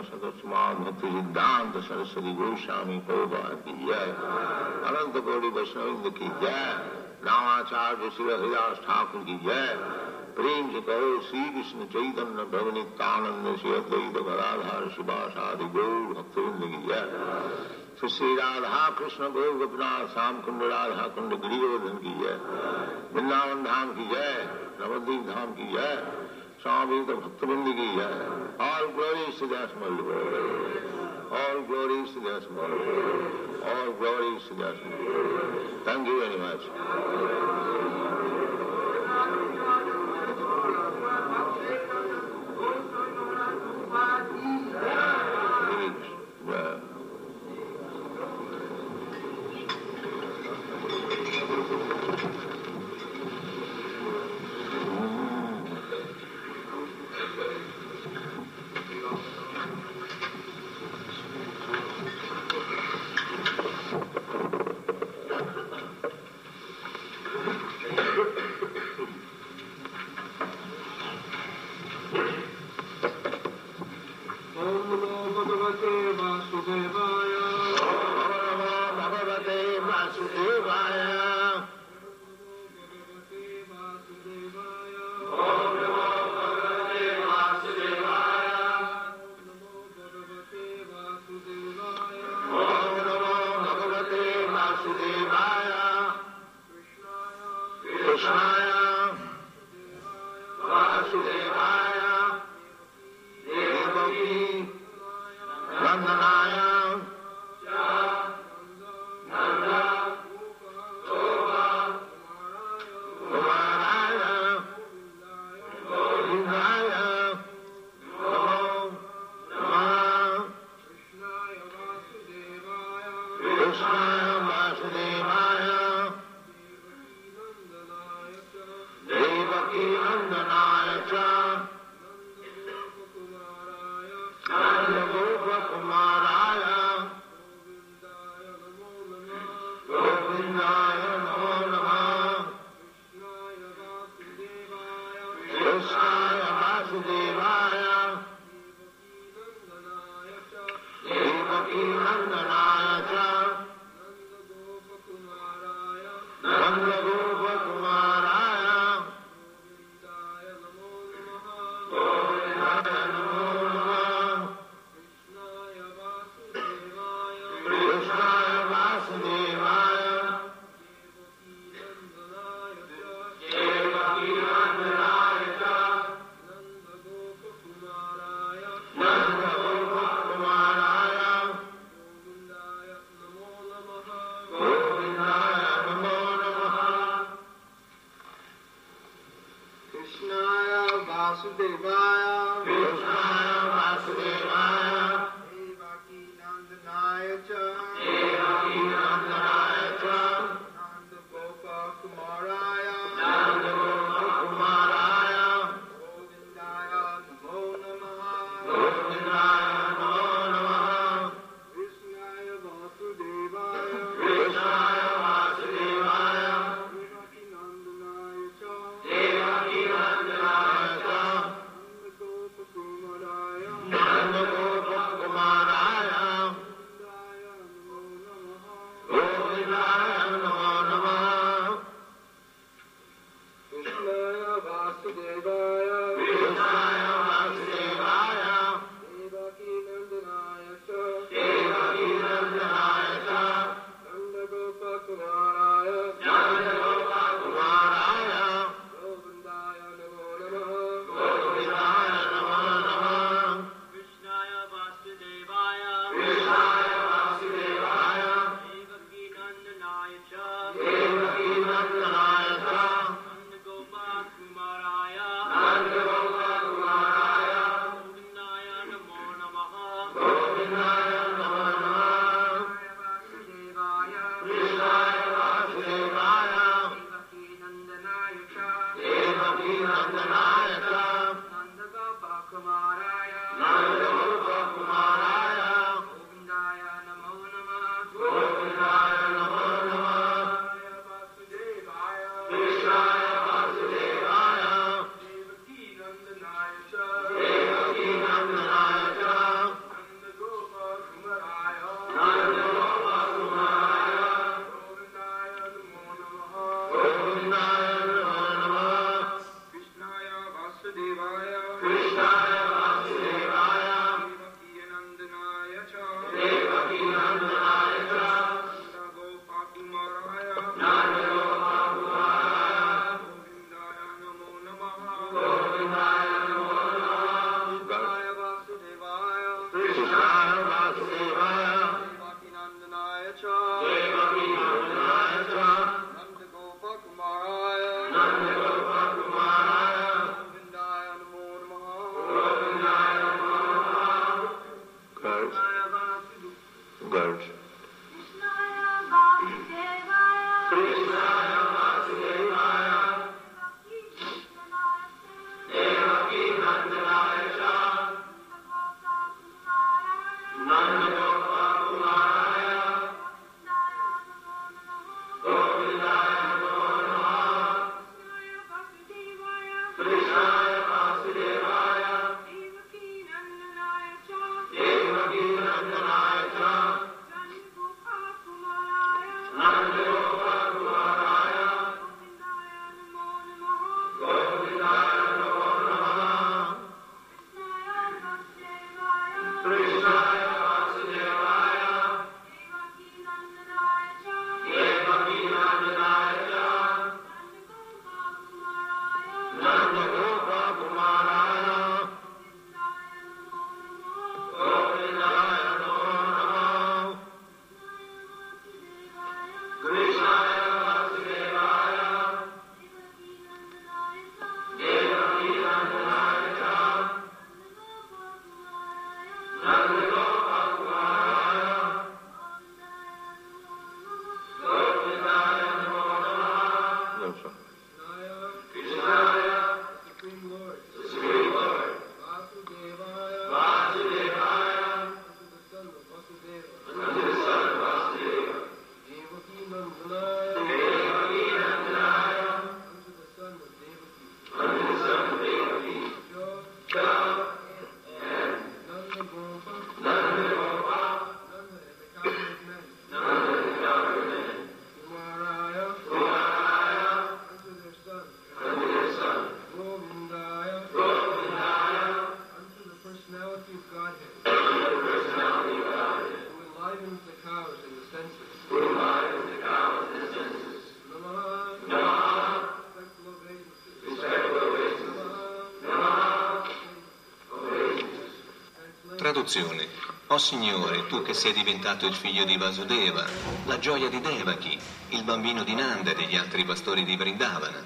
परिव्राजगाचार्य भक्ति सिद्धांत सरस्वती गोस्वामी प्रभुपा की जय अनंत गौरी वैष्णविंद की जय रामाचार्य श्री हरिदास ठाकुर की जय प्रेम से कहो श्री कृष्ण चैतन्य प्रभु नित्यानंद श्री अद्वैत गदाधार शिवासादि गौर भक्तविंद की जय श्री श्री राधा कृष्ण गौर गोपीनाथ श्याम कुंड राधा कुंड गिरिवर्धन की जय वृंदावन धाम की जय नवद्वीप धाम की जय। ಸಾಮೀತ ಭಕ್ತವೃಂದಿಗೆ ಆಲ್ ಗ್ಲೋರಿ ಸುದಾಸ್ ಮಾಡಿ ಆಲ್ ಗ್ಲೋರಿ ಸುದಾಸ್ ಮಾಡಿ ಆಲ್ ಗ್ಲೋರಿ ಸುದಾಸ್ ಮಾಡಿ thank you very much Traduzione. O Signore, tu che sei diventato il figlio di Vasudeva, la gioia di Devaki, il bambino di Nanda e degli altri pastori di Vrindavana,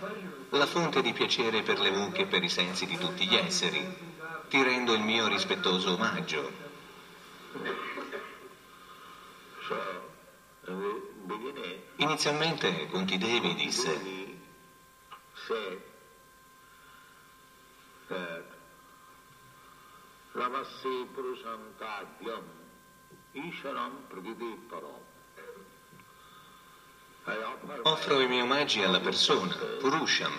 la fonte di piacere per le mucche e per i sensi di tutti gli esseri, ti rendo il mio rispettoso omaggio. Inizialmente Kunti Devi disse, Prakriti Param. I offer offro i miei omaggi alla persona, Purusham,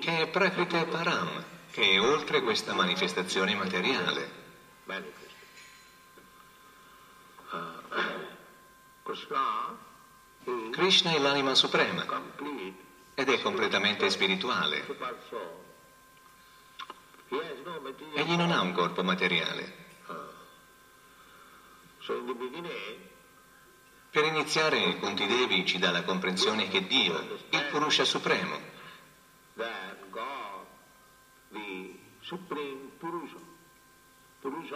che è Prakriti Param, che è oltre questa manifestazione materiale. Uh, Krishna is Krishna è l'anima suprema ed è completamente spirituale. Egli non ha un corpo materiale. Per iniziare, Kunti Devi ci dà la comprensione che Dio, il Purusha Supremo,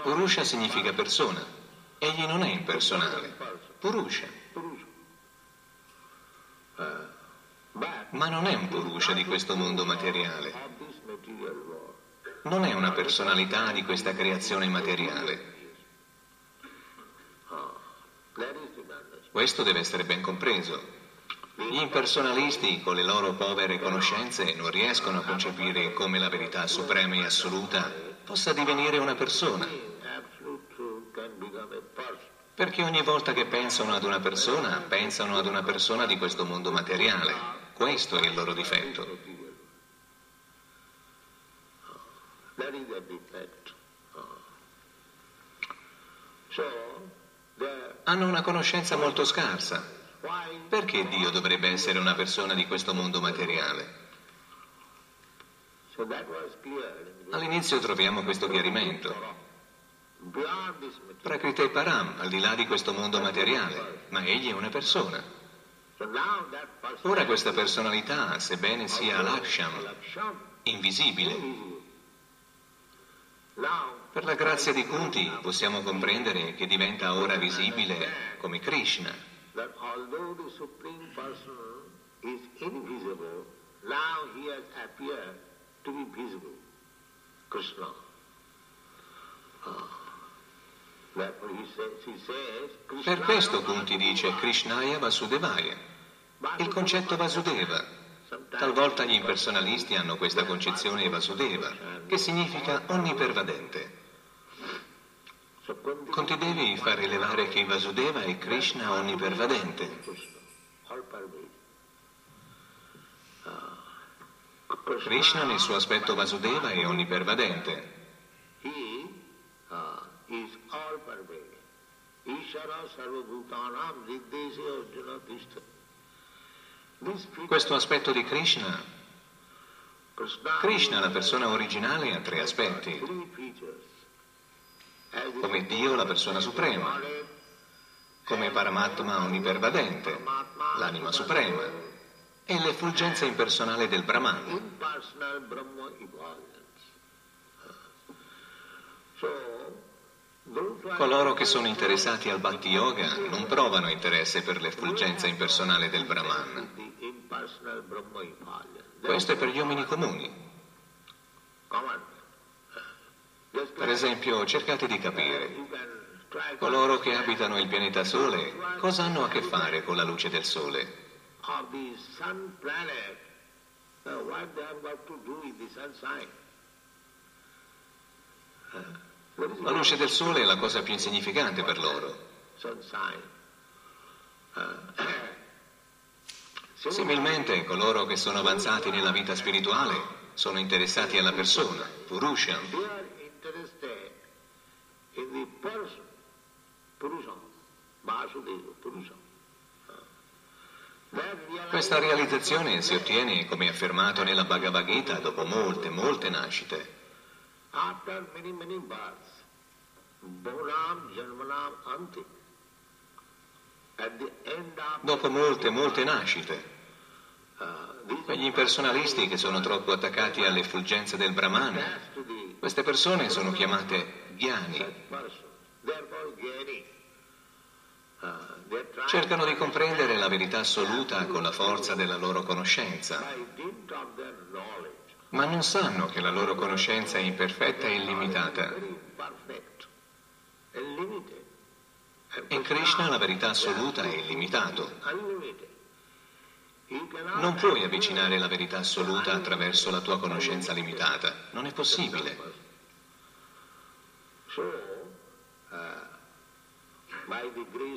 Purusha, significa persona, egli non è impersonale. Purusha, ma non è un Purusha di questo mondo materiale, non è una personalità di questa creazione materiale. Questo deve essere ben compreso. Gli impersonalisti, con le loro povere conoscenze, non riescono a concepire come la verità suprema e assoluta possa divenire una persona, perché ogni volta che pensano ad una persona, pensano ad una persona di questo mondo materiale. Questo è il loro difetto. Hanno una conoscenza molto scarsa. Perché Dio dovrebbe essere una persona di questo mondo materiale? All'inizio troviamo questo chiarimento. Prakriti Param, al di là di questo mondo materiale, ma egli è una persona. Ora questa personalità, sebbene sia Laksham, invisibile, per la grazia di Kunti possiamo comprendere che diventa ora visibile come Krishna. Per questo Kunti dice Krishnaya Vasudevaya, il concetto Vasudeva. Talvolta gli impersonalisti hanno questa concezione Vasudeva, che significa onnipervadente. Conti devi far rilevare che Vasudeva è Krishna onnipervadente. Krishna, nel suo aspetto Vasudeva è onnipervadente. Ishara sarvabhutanam nirdeshe arjuna tishta. Questo aspetto di Krishna, Krishna, la persona originale, ha tre aspetti. Come Dio, la persona suprema, come Paramatma onnipervadente, l'anima suprema, e l'effulgenza impersonale del Brahman. Coloro che sono interessati al Bhakti Yoga non provano interesse per l'effulgenza impersonale del Brahman. Questo è per gli uomini comuni. Just Per esempio, cercate di capire, to coloro che abitano il pianeta Sole cosa hanno a che fare con la luce del Sole? is La luce del Sole è la cosa più insignificante per loro. Similmente, coloro che sono avanzati nella vita spirituale sono interessati alla persona, Purusham, Questa realizzazione si ottiene, come affermato nella Bhagavad Gita, dopo molte, molte nascite. after many, many births, Bhuram Janmanam Anti. At the end of Dopo molte, molte nascite. Quegli impersonalisti che sono troppo attaccati alle effulgenze del Brahman, queste persone sono chiamate ghiani. Cercano di comprendere la verità assoluta con la forza della loro conoscenza, ma non sanno che la loro conoscenza è imperfetta e illimitata. In Krishna la verità assoluta è illimitato. Non puoi avvicinare la verità assoluta attraverso la tua conoscenza limitata. Non è possibile.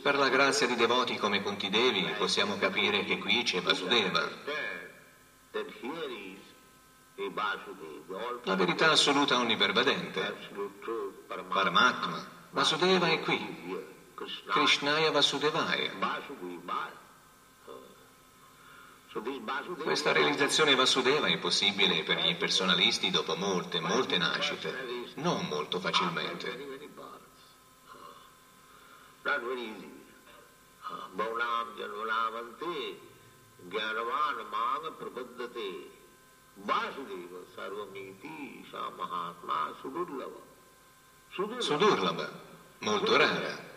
Per la grazia di devoti come Kuntidevi possiamo capire che qui c'è Vasudeva. La verità assoluta onnipervadente. Paramatma. Vasudeva è qui. Krishnaya Vasudevaya. Questa realizzazione Vasudeva è possibile per gli impersonalisti dopo molte, molte nascite, non molto facilmente. Easy. Baulam janvalamante gyanavan mang prapaddate Vasudeva sarvamiti sa mahatma sudurlava. Sudurlava, molto rara.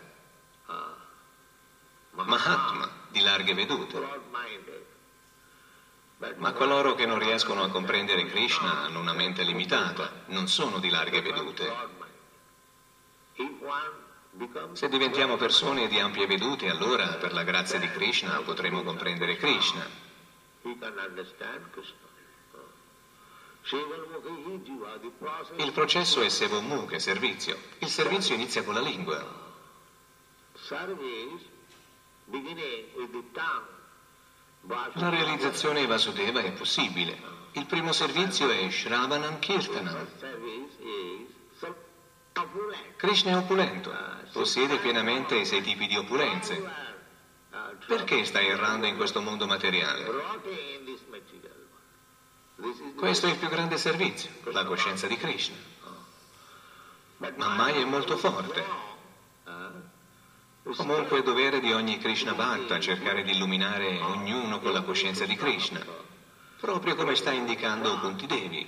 Mahatma, di larghe vedute. Ma coloro che non riescono a comprendere Krishna hanno una mente limitata, non sono di larghe vedute. Se diventiamo persone di ampie vedute, allora per la grazia di Krishna potremo comprendere Krishna. Il processo è Sevomukha, servizio. Il servizio inizia con la lingua. La realizzazione Vasudeva è possibile. Il primo servizio è Shravanam Kirtanam. Krishna è opulento, possiede pienamente i sei tipi di opulenze. Perché stai errando in questo mondo materiale? Questo è il più grande servizio, la coscienza di Krishna. Ma mai è molto forte. Comunque è dovere di ogni Krishna Bhakta cercare di illuminare ognuno con la coscienza di Krishna, proprio come sta indicando Kunti Devi.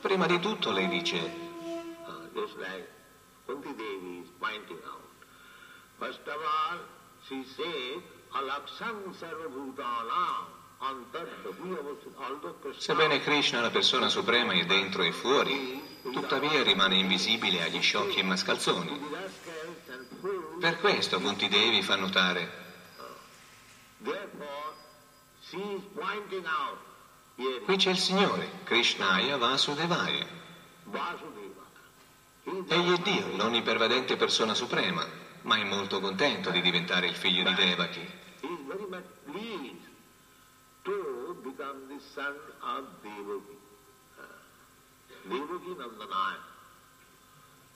Prima di tutto lei dice, Sebbene Krishna, la persona suprema, è dentro e fuori, tuttavia rimane invisibile agli sciocchi e mascalzoni. Per questo Kunti Devi fa notare. Qui c'è il Signore, Krishnaya Vasudevaya. Egli è Dio, l'onnipervadente persona suprema, ma è molto contento di diventare il figlio di Devaki. Devaki Nandanaya.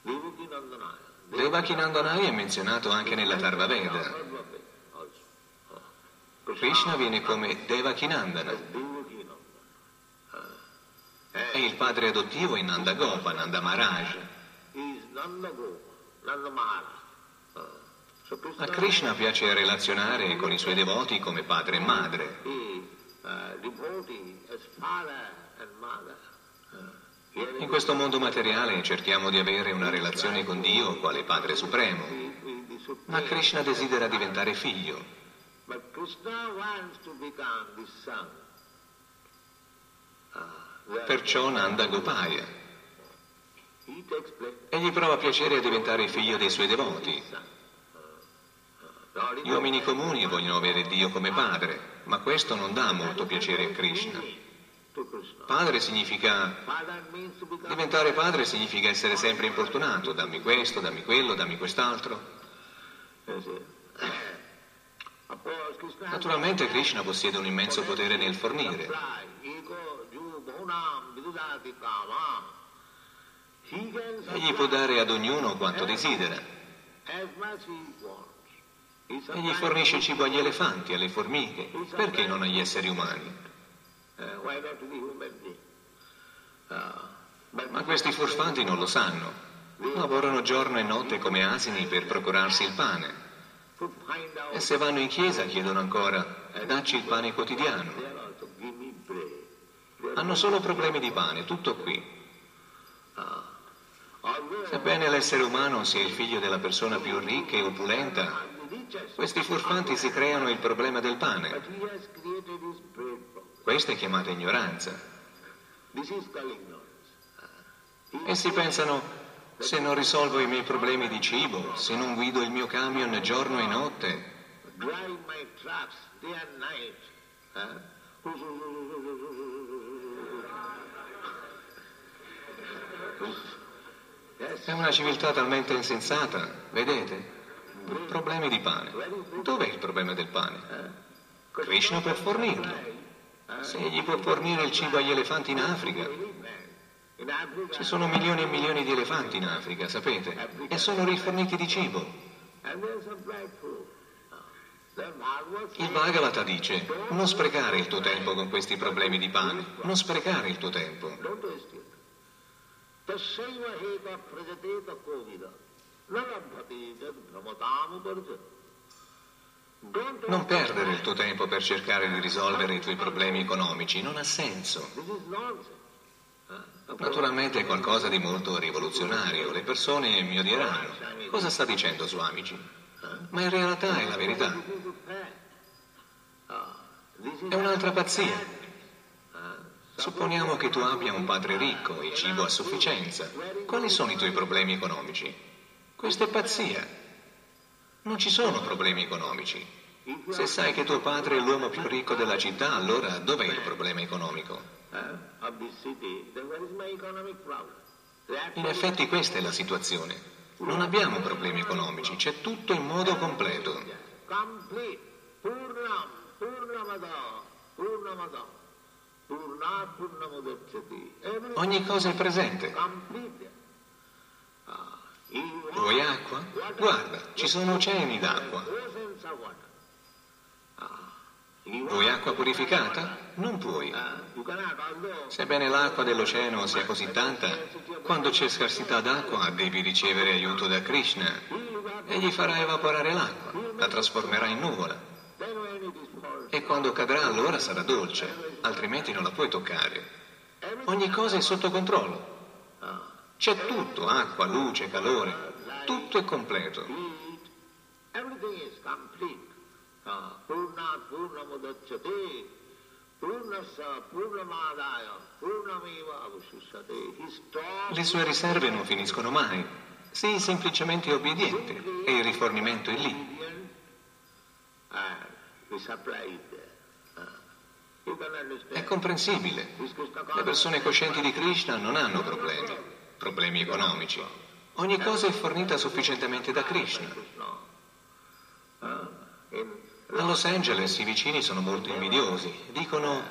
Devaki Nandanaya. Devaki è menzionato anche nella Tarva Veda. Krishna viene come Devaki Nandana. È il padre adottivo in Nandagopa, Nanda Maharaj. A Krishna piace relazionare con i suoi devoti come padre e madre. In questo mondo materiale cerchiamo di avere una relazione con Dio quale Padre Supremo, ma Krishna desidera diventare figlio. Perciò Nanda Gopaya. Egli prova piacere a diventare figlio dei suoi devoti. Gli uomini comuni vogliono avere Dio come padre, ma questo non dà molto piacere a Krishna. Padre significa... Diventare padre significa essere sempre importunato, dammi questo, dammi quello, dammi quest'altro. Naturalmente Krishna possiede un immenso potere nel fornire. Egli può dare ad ognuno quanto desidera. Egli fornisce cibo agli elefanti, alle formiche, perché non agli esseri umani? Ma questi furfanti non lo sanno. Lavorano giorno e notte come asini per procurarsi il pane. E se vanno in chiesa chiedono ancora, dacci il pane quotidiano. Hanno solo problemi di pane, tutto qui. Although Sebbene l'essere umano sia il figlio della persona più ricca e opulenta, questi furfanti si creano il problema del pane. Questa è chiamata ignoranza. Essi pensano, se non risolvo i miei problemi di cibo, se non guido il mio camion giorno e notte? Yes, è una civiltà talmente insensata, vedete? Problemi di pane. Dov'è il problema del pane? Krishna può fornirlo. Egli può fornire il cibo agli elefanti in Africa, ci sono milioni e milioni di elefanti in Africa, sapete? E sono riforniti di cibo. Il Bhagavata dice, non sprecare il tuo tempo con questi problemi di pane, non sprecare il tuo tempo. Tassaiva heta prajateta kovida. Nalabhati jad brahmatam uparjat. Non perdere il tuo tempo per cercare di risolvere i tuoi problemi economici, non ha senso. Naturalmente è qualcosa di molto rivoluzionario, le persone mi odieranno. Cosa sta dicendo Swamiji? Ma in realtà è la verità. È un'altra pazzia. Supponiamo che tu abbia un padre ricco e cibo a sufficienza. Quali sono i tuoi problemi economici? Questa è pazzia. Non ci sono problemi economici. Se sai che tuo padre è l'uomo più ricco della città, allora dov'è il problema economico? In effetti questa è la situazione. Non abbiamo problemi economici, c'è tutto in modo completo. Ogni cosa è presente. Vuoi acqua? Guarda, ci sono oceani d'acqua. Vuoi acqua purificata? Non puoi. Sebbene l'acqua dell'oceano sia così tanta, quando c'è scarsità d'acqua devi ricevere aiuto da Krishna. Egli farà evaporare l'acqua, la trasformerà in nuvola. E quando cadrà allora sarà dolce, altrimenti non la puoi toccare. Ogni cosa è sotto controllo. C'è tutto, acqua, luce, calore. Tutto è completo. Le sue riserve non finiscono mai. Sii semplicemente obbediente e il rifornimento è lì. there. Ah. È comprensibile. Le persone coscienti di Krishna non hanno problemi, problemi economici. Ogni cosa è fornita sufficientemente da Krishna. A Los Angeles i vicini sono molto invidiosi. Dicono,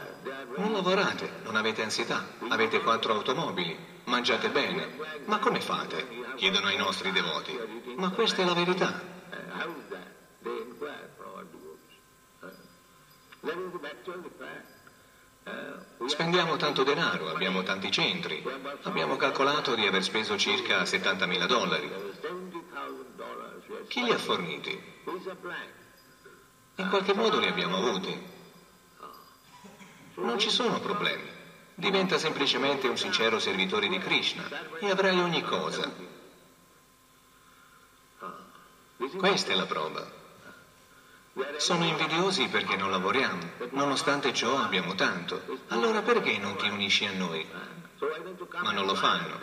non lavorate, non avete ansietà, avete quattro automobili, mangiate bene. Ma come fate? Chiedono ai nostri devoti. Ma questa è la verità. Is that? They inquire from our devotees. Uh, that is the fact. Spendiamo tanto denaro, abbiamo tanti centri. Abbiamo calcolato di aver speso circa 70.000 dollari. Chi li ha forniti? In qualche modo li abbiamo avuti. Non ci sono problemi. Diventa semplicemente un sincero servitore di Krishna e avrai ogni cosa. Questa è la prova. Sono invidiosi perché non lavoriamo. Nonostante ciò abbiamo tanto. Allora perché non ti unisci a noi? Ma non lo fanno.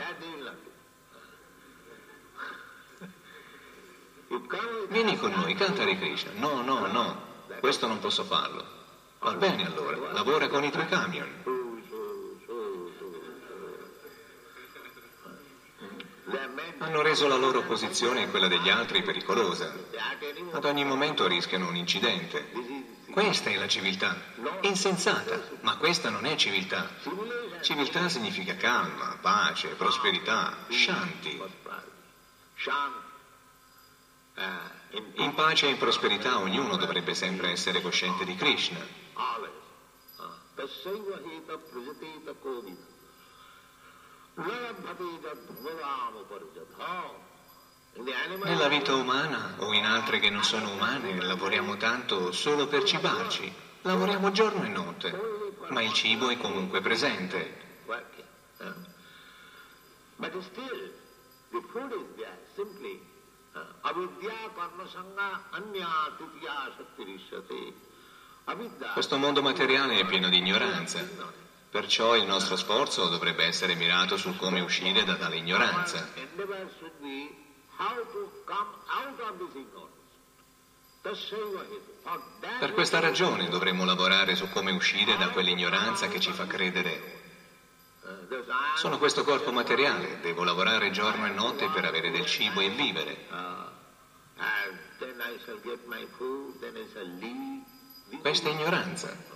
Vieni con noi, canta Hare Krishna. No, no, no. Questo non posso farlo. Va bene allora, lavora con i tuoi camion. Hanno reso la loro posizione e quella degli altri pericolosa. Ad ogni momento rischiano un incidente. Questa è la civiltà. Insensata, ma questa non è civiltà. Civiltà significa calma, pace, prosperità, shanti. In pace e in prosperità ognuno dovrebbe sempre essere cosciente di Krishna. Nella vita umana o in altre che non sono umane lavoriamo tanto solo per cibarci. Lavoriamo giorno e notte, ma il cibo è comunque presente. Avidya. Questo mondo materiale è pieno di ignoranza. Perciò il nostro sforzo dovrebbe essere mirato sul come uscire da tale ignoranza. Per questa ragione dovremmo lavorare su come uscire da quell'ignoranza che ci fa credere sono questo corpo materiale, devo lavorare giorno e notte per avere del cibo e vivere. Questa è ignoranza.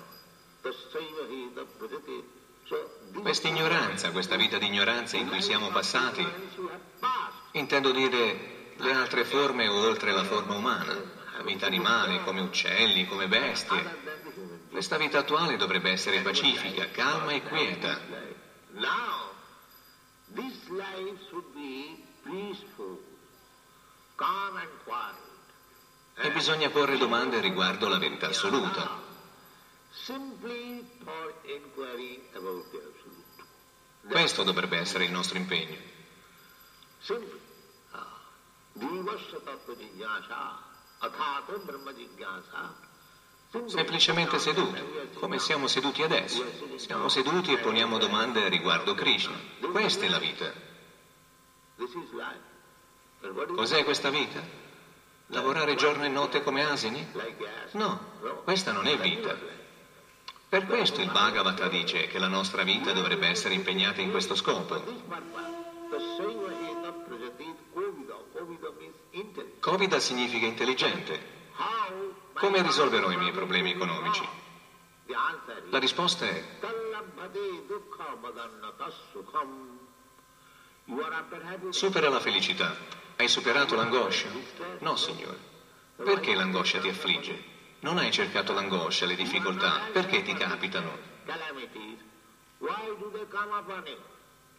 Questa ignoranza, questa vita di ignoranza in cui siamo passati, intendo dire le altre forme oltre la forma umana, la vita animale, come uccelli, come bestie. Questa vita attuale dovrebbe essere pacifica, calma e quieta. E bisogna porre domande riguardo la verità assoluta. Simply for inquiry about the absolute. Questo dovrebbe essere il nostro impegno. Simply. Ah. Semplicemente seduti, come siamo seduti adesso. Siamo seduti e poniamo domande riguardo Krishna. Questa è la vita. Cos'è questa vita? Lavorare giorno e notte come asini? No, questa non è vita. Per questo il Bhagavata dice che la nostra vita dovrebbe essere impegnata in questo scopo. Covida significa intelligente. Come risolverò i miei problemi economici? La risposta è supera la felicità. Hai superato l'angoscia? No, Signore. Perché l'angoscia ti affligge? Non hai cercato l'angoscia, le difficoltà. Perché ti capitano?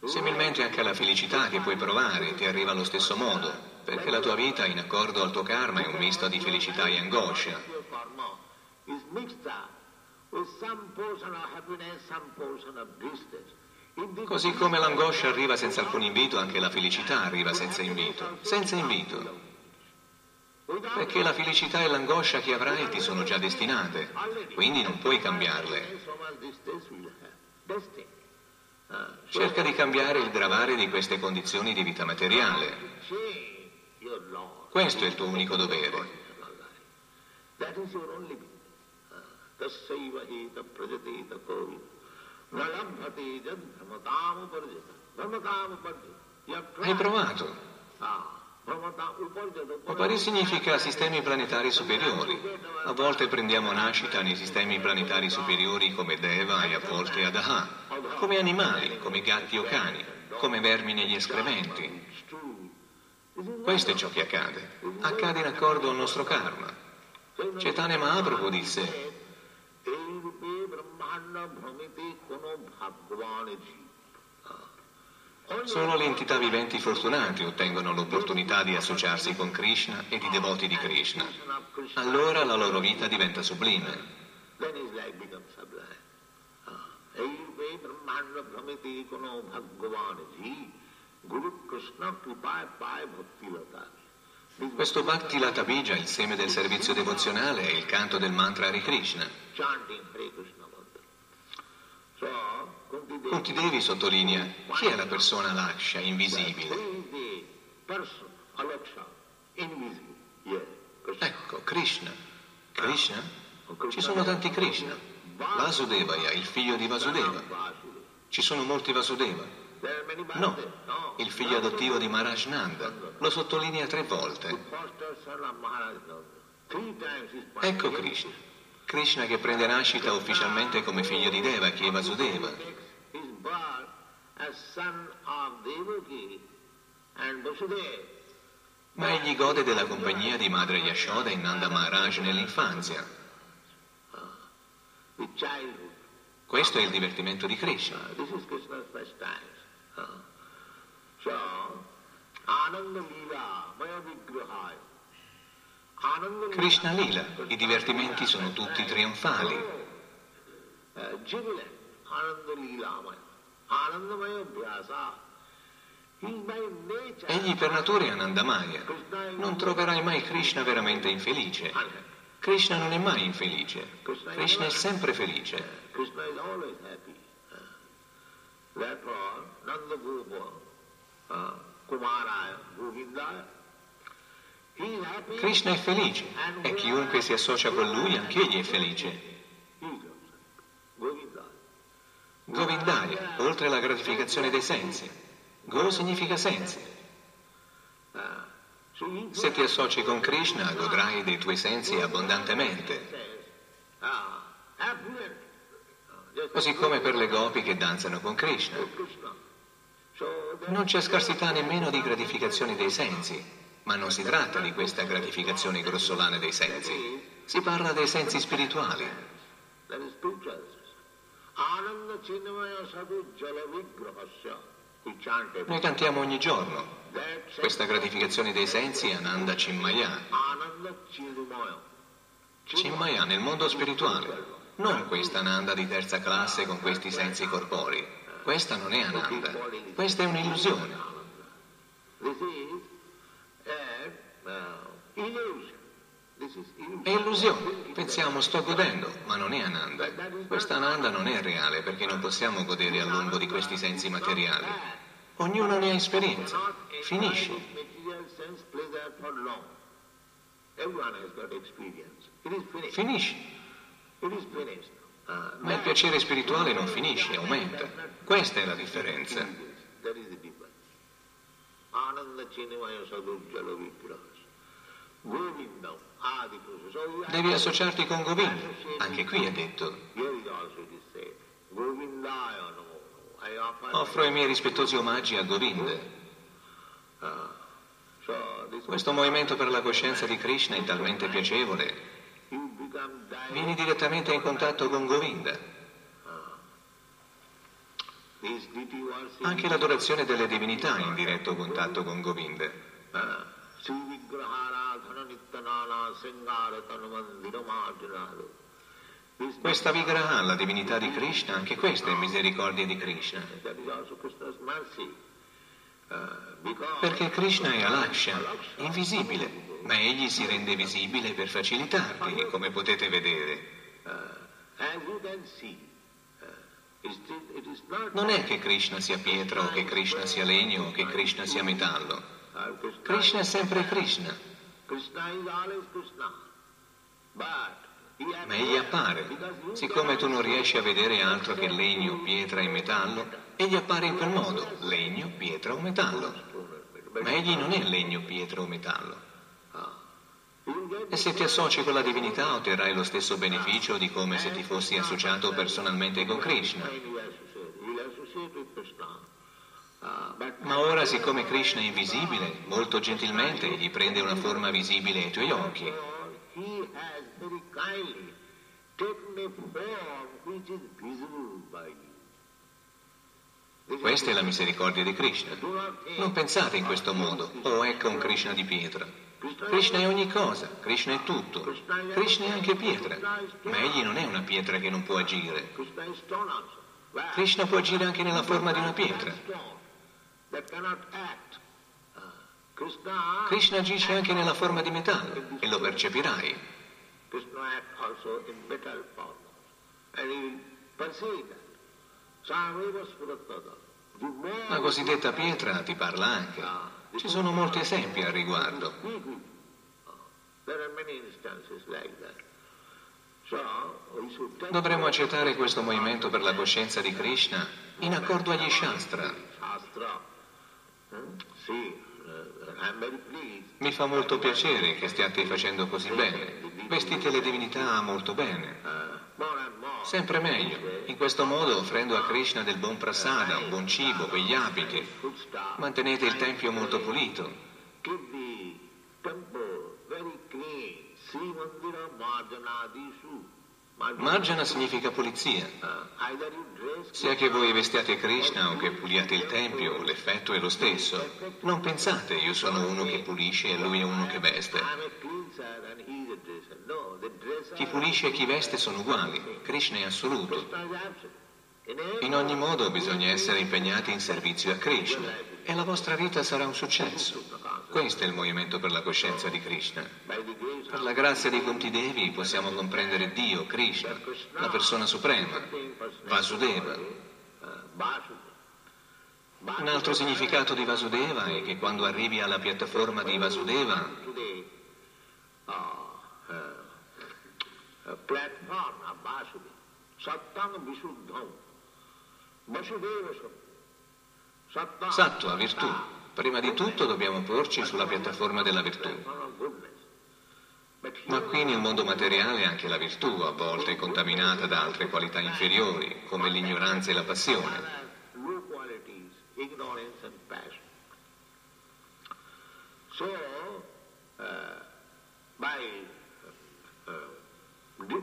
Similmente anche la felicità che puoi provare ti arriva allo stesso modo, perché la tua vita, in accordo al tuo karma, è un misto di felicità e angoscia. Così come l'angoscia arriva senza alcun invito, anche la felicità arriva senza invito. Senza invito. Perché la felicità e l'angoscia che avrai ti sono già destinate, quindi non puoi cambiarle. Uh, Cerca di cambiare il gravare di queste condizioni di vita materiale. Questo è il tuo unico dovere. Hai provato. Upari significa sistemi planetari superiori. A volte prendiamo nascita nei sistemi planetari superiori come Deva e a volte Adaha, come animali, come gatti o cani, come vermi negli escrementi. Questo è ciò che accade. Accade in accordo al nostro karma. Chaitanya Mahaprabhu disse, Solo le entità viventi fortunate ottengono l'opportunità di associarsi con Krishna e di devoti di Krishna. Allora la loro vita diventa sublime. Questo Bhakti Lata Bija, il seme del servizio devozionale, è il canto del mantra Hare Krishna. So, Kunti Devi, sottolinea chi è la persona Laksha, invisibile. Ecco, Krishna. Krishna? Ci sono tanti Krishna. Vasudevaya, il figlio di Vasudeva. Ci sono molti Vasudeva. No, il figlio adottivo di Maharaj Nanda. Lo sottolinea tre volte. Ecco. Krishna. Krishna che prende nascita ufficialmente come figlio di e of Devaki and Vasudeva. Ma egli gode della compagnia di madre Yashoda e Nanda Maharaj nell'infanzia. Questo è il divertimento di Krishna. Uh, so, Ananda Leela, Maya Vigrahaya. Krishna Lila, i divertimenti sono tutti trionfali. Egli per natura è Anandamaya. Non troverai mai Krishna veramente infelice. Krishna non è mai infelice. Krishna è sempre felice. Krishna is always happy. Therefore, Nanda Gopa, uh, Kumaraya, Govindaya. Krishna è felice e chiunque si associa con lui anch'egli è felice. Govindaya. Oltre alla gratificazione dei sensi. Go significa sensi. Se ti associ con Krishna godrai dei tuoi sensi abbondantemente. Così come per le gopi che danzano con Krishna. Non c'è scarsità nemmeno di gratificazioni dei sensi, ma non si tratta di questa gratificazione grossolana dei sensi. Si parla dei sensi spirituali. Noi cantiamo ogni giorno. Questa gratificazione dei sensi Ananda Chinmaya. Chinmaya nel mondo spirituale. Non questa Ananda di terza classe con questi sensi corporei. Questa non è Ananda. Questa è un'illusione. È illusione. Pensiamo sto godendo, ma non è Ananda. Questa Ananda non è reale perché non possiamo godere a lungo di questi sensi materiali. Ognuno ne ha esperienza. Finisce. Finisce. Ma il piacere spirituale non finisce, aumenta. Questa è la differenza. Ananda Chinmaya Sadhu Jala Devi associarti con Govinda. Anche qui è detto. Offro i miei rispettosi omaggi a Govinda. Questo movimento per la coscienza di Krishna è talmente piacevole. Vieni direttamente in contatto con Govinda. Anche l'adorazione delle divinità è in diretto contatto con Govinda. Vigraharadhana Nityanana Singara Tanumandira Marjanalu. This Questa Vigraha, la divinità di Krishna, anche questa è misericordia di Krishna. Uh, Perché Krishna è Alaksha, invisibile, ma egli si rende visibile per facilitarti, come potete vedere. uh, uh, Non è che Krishna sia pietra o che Krishna sia legno o che Krishna sia metallo. Krishna, è sempre Krishna, ma egli appare. Siccome tu non riesci a vedere altro che legno, pietra e metallo, egli appare in quel modo, legno, pietra o metallo. Ma egli non è legno, pietra o metallo. E se ti associ con la divinità otterrai lo stesso beneficio di come se ti fossi associato personalmente con Krishna. Ma ora, siccome Krishna è invisibile, molto gentilmente egli prende una forma visibile ai tuoi occhi. Questa è la misericordia di Krishna. Non pensate in questo modo, oh ecco un Krishna di pietra. Krishna è ogni cosa, Krishna è tutto. Krishna è anche pietra, ma egli non è una pietra che non può agire. Krishna può agire anche nella forma di una pietra. Krishna, Krishna agisce anche nella forma di metallo e lo percepirai. La cosiddetta pietra ti parla anche. Ci sono molti esempi al riguardo. uh, should take Dovremmo accettare questo movimento per la coscienza di Krishna in accordo agli Shastra. Mi fa molto piacere che stiate facendo così bene. Vestite le divinità molto bene. More. Sempre meglio. In questo modo, offrendo a Krishna del buon prasada, un buon cibo, quegli abiti, mantenete il tempio molto pulito. Keep the temple very clean. Sri Mandira Marjanadishu. Marjana significa pulizia. Sia che voi vestiate Krishna o che puliate il tempio, l'effetto è lo stesso. Non pensate io sono uno che pulisce e lui è uno che veste. Chi pulisce e chi veste sono uguali. Krishna è assoluto. In ogni modo bisogna essere impegnati in servizio a Krishna e la vostra vita sarà un successo. Questo è il movimento per la coscienza di Krishna. Per la grazia dei Kunti Devi possiamo comprendere Dio, Krishna, la persona suprema, Vasudeva. Un altro significato di Vasudeva è che quando arrivi alla piattaforma di Vasudeva. Sattva, virtù. Prima di tutto dobbiamo porci sulla piattaforma della virtù. Ma qui nel mondo materiale anche la virtù a volte è contaminata da altre qualità inferiori, come l'ignoranza e la passione.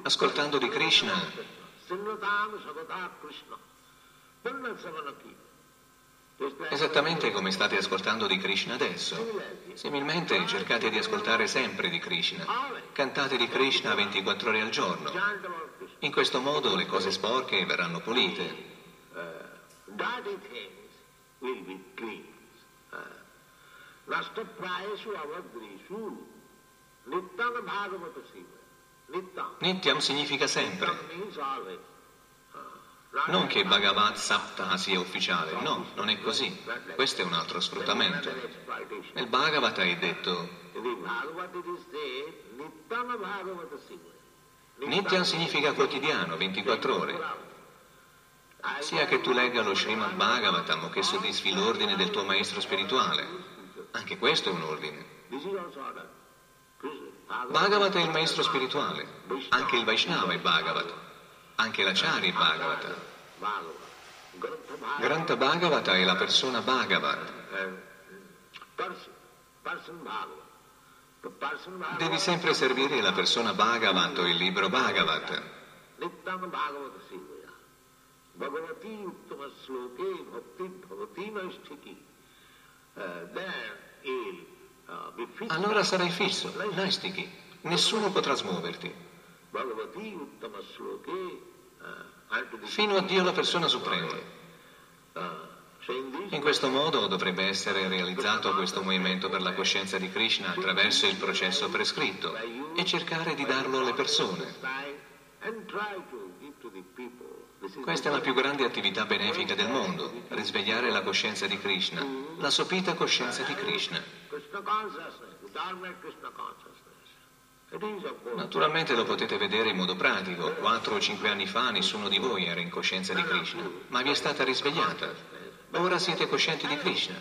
Ascoltando di Krishna, esattamente come state ascoltando di Krishna adesso. Similmente cercate di ascoltare sempre di Krishna. Cantate di Krishna 24 ore al giorno. In questo modo le cose sporche verranno pulite. Nityam significa sempre. Non che Bhagavad Sapta sia ufficiale, no, non è così. Questo è un altro sfruttamento. Nel Bhagavata è detto. Nityan significa quotidiano, 24 ore. Sia che tu legga lo Srimad Bhagavatam o che soddisfi l'ordine del tuo maestro spirituale. Anche questo è un ordine. Bhagavata è il maestro spirituale. Anche il Vaishnava è Bhagavata. Anche l'Acharya Bhagavata. Granta Bhagavata è la persona Bhagavat. Devi sempre servire la persona Bhagavat o il libro Bhagavat. Allora sarai fisso, Naistiki. Nessuno potrà smuoverti. The Fino a Dio la persona suprema. So in questo modo dovrebbe essere realizzato questo movimento per la coscienza di Krishna attraverso il processo prescritto e cercare di darlo alle persone. Questa è la più grande attività benefica del mondo, risvegliare la coscienza di Krishna, la sopita coscienza di Krishna. Naturalmente lo potete vedere in modo pratico. Quattro o cinque anni fa nessuno di voi era in coscienza di Krishna, ma vi è stata risvegliata. Ora siete coscienti di Krishna.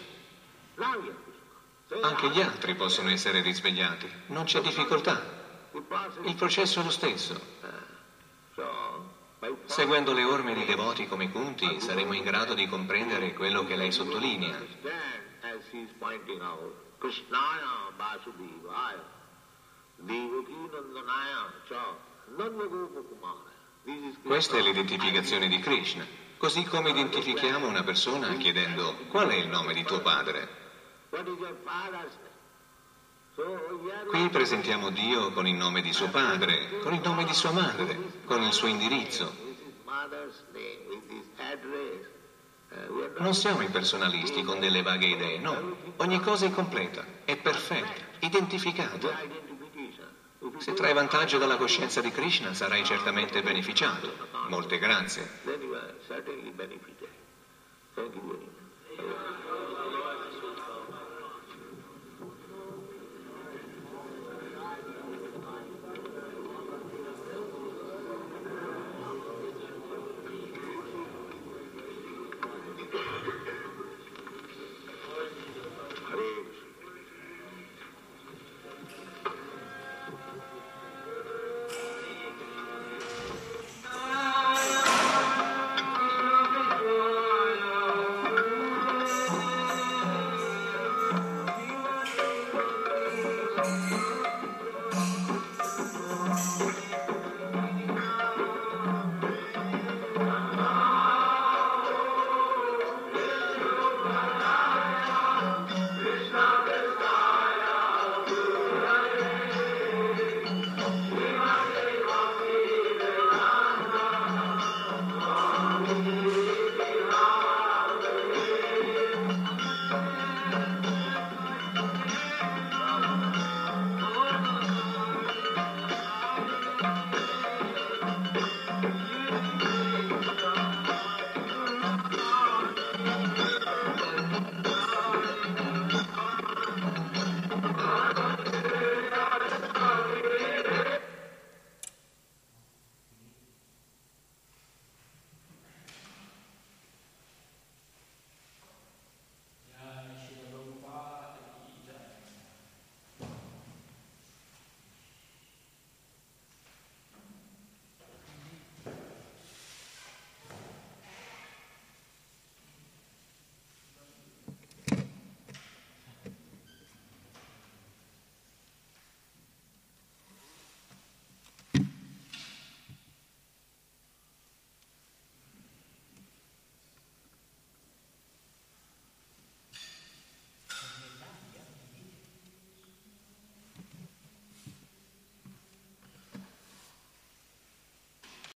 Krishna. Anche gli altri possono essere risvegliati. Non c'è difficoltà. Il processo è lo stesso. Seguendo le orme di devoti come Kunti saremo in grado di comprendere quello che lei sottolinea. Krishnaya Vasudevaya, Questa è l'identificazione di Krishna. Così come identifichiamo una persona chiedendo qual è il nome di tuo padre. Qui presentiamo Dio con il nome di suo padre, con il nome di sua madre, con il suo indirizzo. Non siamo impersonalisti con delle vaghe idee, no. Ogni cosa è completa, è perfetta, identificata. Se trai vantaggio dalla coscienza di Krishna sarai certamente beneficiato. Molte grazie.